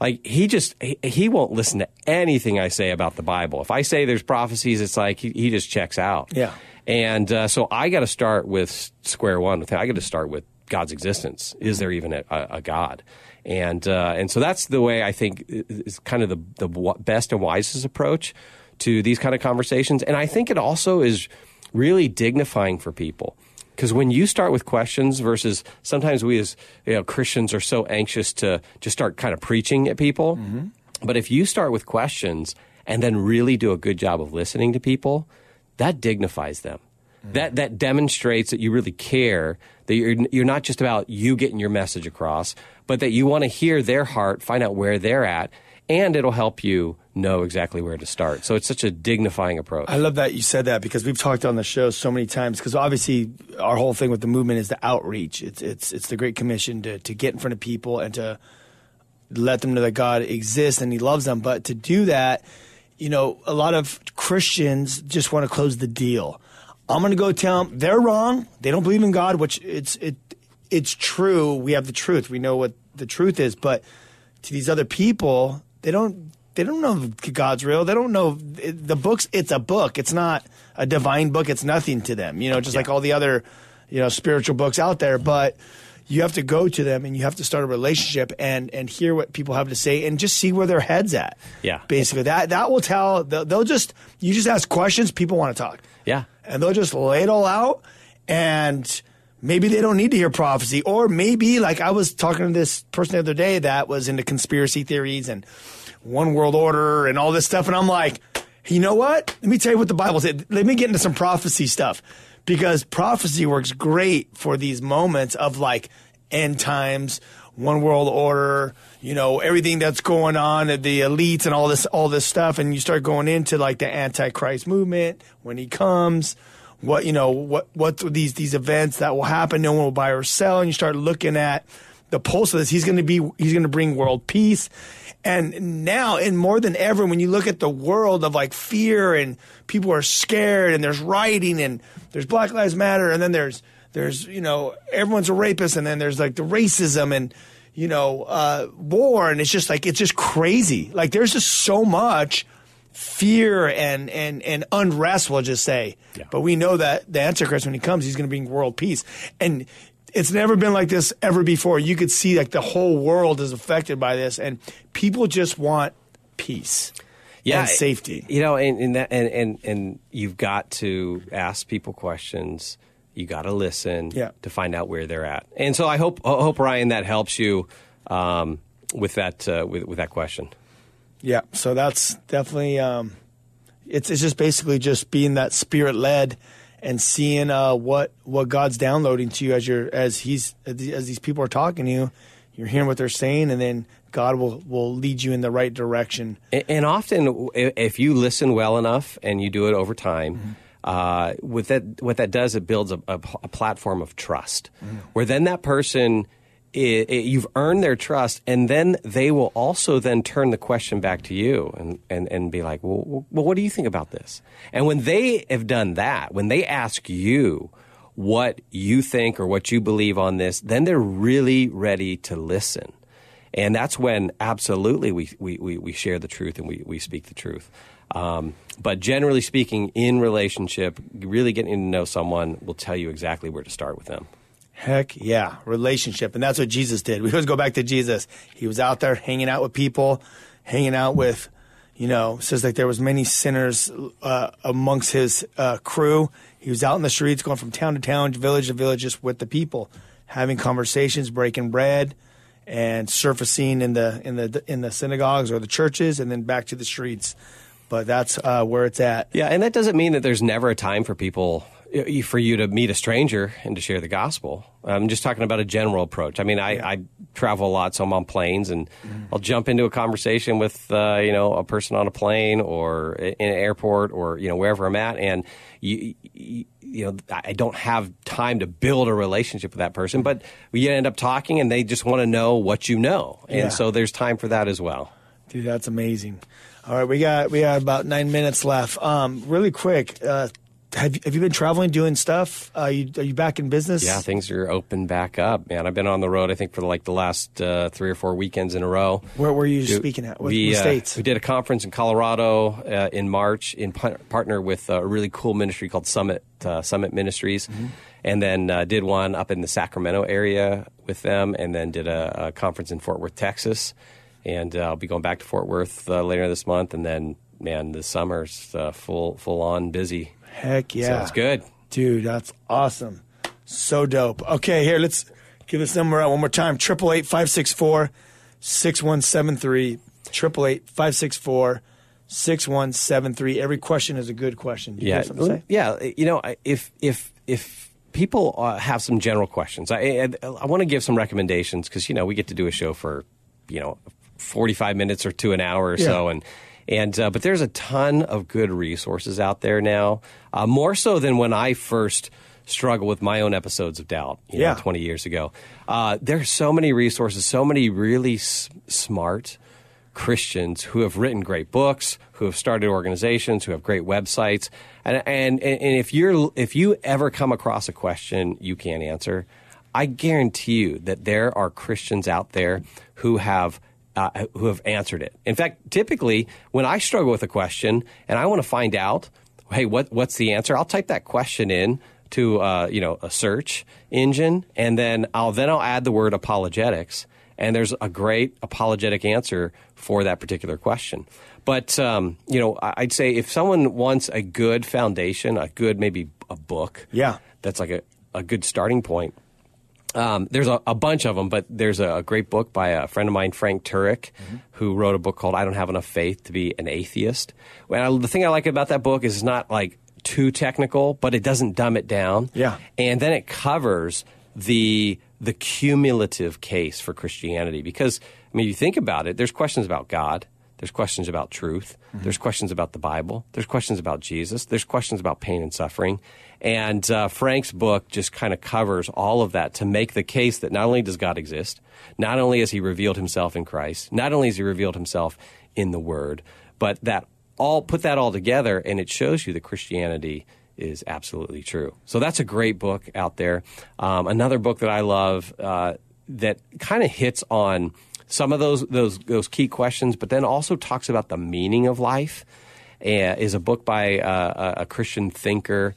like he just he, he, won't listen to anything I say about the Bible. If I say there's prophecies, it's like he, he just checks out. Yeah. And uh, so I got to start with square one. I got to start with God's existence. Is there even a, a God? And uh, and so that's the way I think is kind of the the best and wisest approach to these kind of conversations. And I think it also is really dignifying for people because when you start with questions versus sometimes we as you know, Christians are so anxious to just start kind of preaching at people, mm-hmm. but if you start with questions and then really do a good job of listening to people, that dignifies them. Mm-hmm. That that demonstrates that you really care. That you're you're not just about you getting your message across, but that you want to hear their heart, find out where they're at, and it'll help you know exactly where to start. So it's such a dignifying approach. I love that you said that because we've talked on the show so many times. Because obviously, our whole thing with the movement is the outreach. It's it's it's the Great Commission to to get in front of people and to let them know that God exists and He loves them. But to do that, you know, a lot of Christians just want to close the deal. I'm going to go tell them they're wrong. They don't believe in God, which it's it it's true. We have the truth. We know what the truth is. But to these other people, they don't they don't know God's real. They don't know the books. It's a book. It's not a divine book. It's nothing to them. You know, just yeah. like all the other you know spiritual books out there. But you have to go to them and you have to start a relationship and and hear what people have to say and just see where their heads at. Yeah, basically that that will tell. They'll, they'll just you just ask questions. People want to talk. Yeah, and they'll just lay it all out and maybe they don't need to hear prophecy or maybe like i was talking to this person the other day that was into conspiracy theories and one world order and all this stuff and i'm like you know what? Let me tell you what the bible said. Let me get into some prophecy stuff because prophecy works great for these moments of like end times one world order you know everything that's going on the elites and all this all this stuff and you start going into like the antichrist movement when he comes what you know what what these these events that will happen. No one will buy or sell, and you start looking at the pulse of this. He's going to be he's going to bring world peace. And now, and more than ever, when you look at the world of like fear and people are scared, and there's rioting, and there's Black Lives Matter, and then there's there's you know everyone's a rapist, and then there's like the racism, and you know, uh, war, and it's just like it's just crazy. Like there's just so much fear and and and unrest. We'll just say, Yeah. but we know that the Antichrist when he comes, he's going to bring world peace, and it's never been like this ever before. You could see like the whole world is affected by this, and people just want peace and safety. You know, and and, that, and and and you've got to ask people questions. You got to listen Yeah. to find out where they're at. And so I hope I hope Ryan that helps you um, with that uh, with with that question. Yeah, so that's definitely um, it's it's just basically just being that spirit led and seeing uh, what what God's downloading to you as you're as he's as these people are talking to you, you're hearing what they're saying, and then God will will lead you in the right direction. And, and often, if you listen well enough and you do it over time, uh, with that, what that does, it builds a, a, a platform of trust, where then that person. I i you've earned their trust, and then they will also then turn the question back to you and, and, and be like, well, well, what do you think about this? And when they have done that, when they ask you what you think or what you believe on this, then they're really ready to listen. And that's when absolutely we, we, we, we share the truth and we, we speak the truth. Um, but generally speaking, in relationship, really getting to know someone will tell you exactly where to start with them. Heck yeah, relationship, and that's what Jesus did. We always go back to Jesus. He was out there hanging out with people, hanging out with, you know, says like there was many sinners uh, amongst his uh, crew. He was out in the streets, going from town to town, village to village, just with the people, having conversations, breaking bread, and surfacing in the in the in the synagogues or the churches, and then back to the streets. But that's uh, where it's at. Yeah, and that doesn't mean that there's never a time for people for you to meet a stranger and to share the gospel. I'm just talking about a general approach. I mean, I, I travel a lot, so I'm on planes, and I'll jump into a conversation with uh, you know a person on a plane or in an airport or you know wherever I'm at, and you, you, you know I don't have time to build a relationship with that person, but we end up talking, and they just want to know what you know, and Yeah. so there's time for that as well. Dude, that's amazing. All right, we got we got about nine minutes left. Um, really quick, uh, have you, have you been traveling, doing stuff? Uh, you, are you back in business? Yeah, things are open back up, man. I've been on the road, I think, for like the last uh, three or four weekends in a row. Where were you Do- speaking at? What, we, uh, states? we did a conference in Colorado uh, in March in par- partner with a really cool ministry called Summit uh, Summit Ministries, Mm-hmm. and then uh, did one up in the Sacramento area with them, and then did a, a conference in Fort Worth, Texas, and uh, I'll be going back to Fort Worth uh, later this month, and then man, the summer's uh, full full on busy. Heck yeah, So it's good. dude. That's awesome. So dope. Okay, here let's give this number out one more time. Triple eight five six four six one seven three. Triple eight five six four six one seven three. Every question is a good question. You yeah, have something to say? yeah. You know, if if if people uh, have some general questions, I I, I want to give some recommendations because you know we get to do a show for you know forty five minutes or to an hour or so, and and uh, but there's a ton of good resources out there now, uh, more so than when I first struggled with my own episodes of doubt, you Yeah. know, 20 years ago. Uh, there's so many resources, so many really s- smart Christians who have written great books, who have started organizations, who have great websites, and and and if you're if you ever come across a question you can't answer, I guarantee you that there are Christians out there who have. Uh, who have answered it. In fact, typically, when I struggle with a question and I want to find out, hey, what, what's the answer? I'll type that question in to uh, you know a search engine, and then I'll then I'll add the word apologetics, and there's a great apologetic answer for that particular question. But um, you know, I'd say if someone wants a good foundation, a good maybe a book, Yeah. that's like a, a good starting point. Um, there's a, a bunch of them, but there's a, a great book by a friend of mine, Frank Turek, who wrote a book called "I Don't Have Enough Faith to Be an Atheist." And I, the thing I like about that book is it's not like too technical, but it doesn't dumb it down. Yeah. and then it covers the the cumulative case for Christianity because I mean, you think about it. There's questions about God. There's questions about truth. There's questions about the Bible. There's questions about Jesus. There's questions about pain and suffering. And uh, Frank's book just kind of covers all of that to make the case that not only does God exist, not only has He revealed Himself in Christ, not only has He revealed Himself in the Word, but that all put that all together, and it shows you that Christianity is absolutely true. So that's a great book out there. Um, another book that I love. Uh, that kind of hits on some of those those those key questions, but then also talks about the meaning of life. Uh, is a book by uh, a Christian thinker,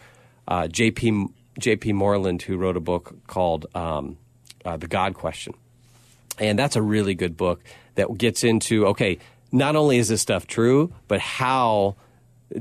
uh, J.P. J.P. Moreland, who wrote a book called um, uh, "The God Question," and that's a really good book that gets into okay, not only is this stuff true, but how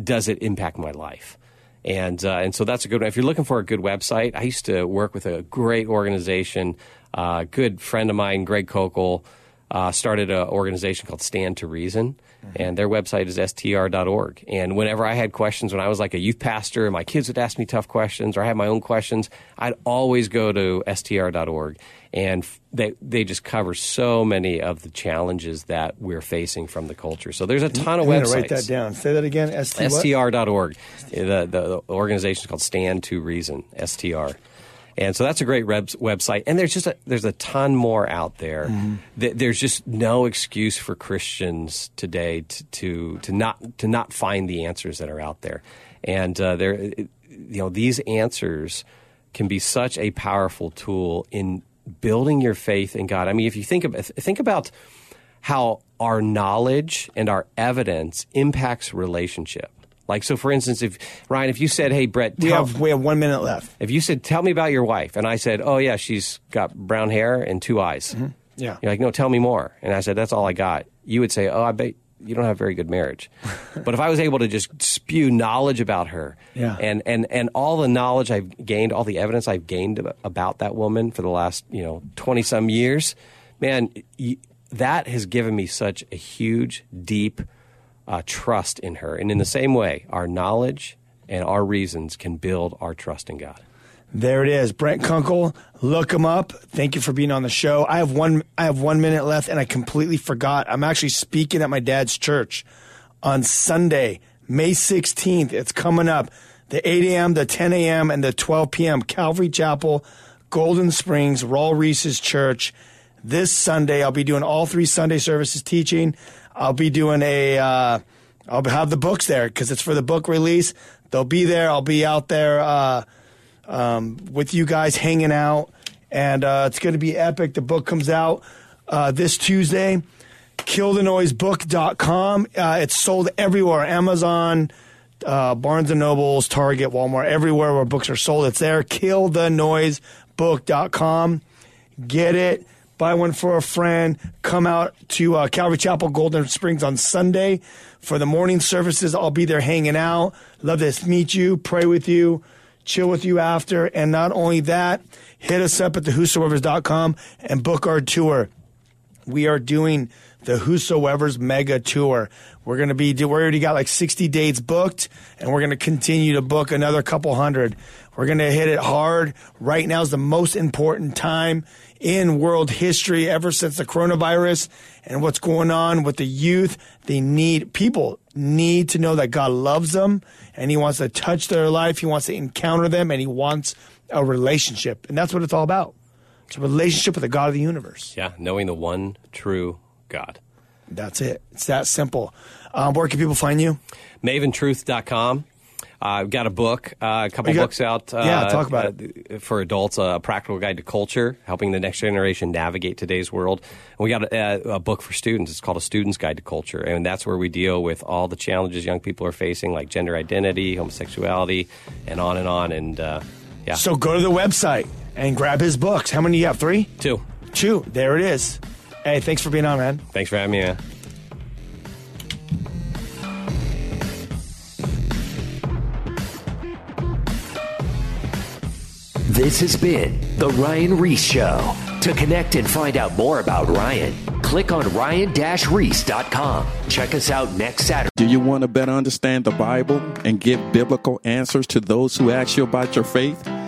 does it impact my life? And uh, and so that's a good one. If you're looking for a good website, I used to work with a great organization. A uh, good friend of mine, Greg Koukl, uh, started an organization called Stand to Reason, mm-hmm. and their website is str.org. And whenever I had questions, when I was like a youth pastor, and my kids would ask me tough questions, or I had my own questions, I'd always go to str.org and they they just cover so many of the challenges that we're facing from the culture. So there's a ton of I'm websites. Write that down. Say that again. ST str.org. The, the, the organization is called Stand to Reason. STR. And so that's a great web, website. And there's just a, there's a ton more out there. Mm-hmm. There's just no excuse for Christians today to, to, to not to not find the answers that are out there. And uh, there, you know, these answers can be such a powerful tool in building your faith in God. I mean, if you think about think about how our knowledge and our evidence impacts relationship. Like so, for instance, if Ryan, if you said, "Hey, Brett, we have we have one minute left," if you said, "Tell me about your wife," and I said, "Oh yeah, she's got brown hair and two eyes," mm-hmm. yeah, you're like, "No, tell me more," and I said, "That's all I got." You would say, "Oh, I bet you don't have a very good marriage. but if I was able to just spew knowledge about her, yeah. and, and, and all the knowledge I've gained, all the evidence I've gained about that woman for the last, you know, 20 some years, man, that has given me such a huge, deep uh, trust in her. And in the same way, our knowledge and our reasons can build our trust in God. There it is, Brent Kunkle. Look him up. Thank you for being on the show. I have one. I have one minute left, and I completely forgot. I'm actually speaking at my dad's church on Sunday, May 16th. It's coming up. The 8 a.m., the 10 a.m., and the 12 p.m. Calvary Chapel, Golden Springs, Raul Ries's Church. This Sunday, I'll be doing all three Sunday services teaching. I'll be doing a. Uh, I'll have the books there because it's for the book release. They'll be there. I'll be out there. Uh, um, with you guys hanging out. And uh, it's going to be epic. The book comes out uh, this Tuesday. KillTheNoiseBook.com. Uh, it's sold everywhere Amazon, uh, Barnes and Nobles, Target, Walmart, everywhere where books are sold. It's there. KillTheNoiseBook.com. Get it. Buy one for a friend. Come out to uh, Calvary Chapel, Golden Springs on Sunday for the morning services. I'll be there hanging out. Love to meet you, pray with you chill with you after. And not only that, hit us up at thewhosoevers.com and book our tour. We are doing the Whosoever's Mega Tour. We're going to be, we already got like 60 dates booked, and we're going to continue to book another couple hundred. We're going to hit it hard. Right now is the most important time in world history ever since the coronavirus and what's going on with the youth. They need, people need to know that God loves them and He wants to touch their life. He wants to encounter them and He wants a relationship. And that's what it's all about. It's a relationship with the God of the universe. Yeah, knowing the one true God. That's it. It's that simple. Um, where can people find you? MavenTruth.com. I've uh, got a book, uh, a couple got, books out. Uh, yeah, talk about it. For adults, a practical guide to culture, helping the next generation navigate today's world. And we got a, a, book for students. It's called A Student's Guide to Culture. And that's where we deal with all the challenges young people are facing, like gender identity, homosexuality, and on and on. And uh, yeah. So go to the website and grab his books. How many do you have? Three? Two. Two. There it is. Hey, thanks for being on, man. Thanks for having me, man. This has been The Ryan Ries Show. To connect and find out more about Ryan, click on ryan-reese.com. Check us out next Saturday. Do you want to better understand the Bible and give biblical answers to those who ask you about your faith?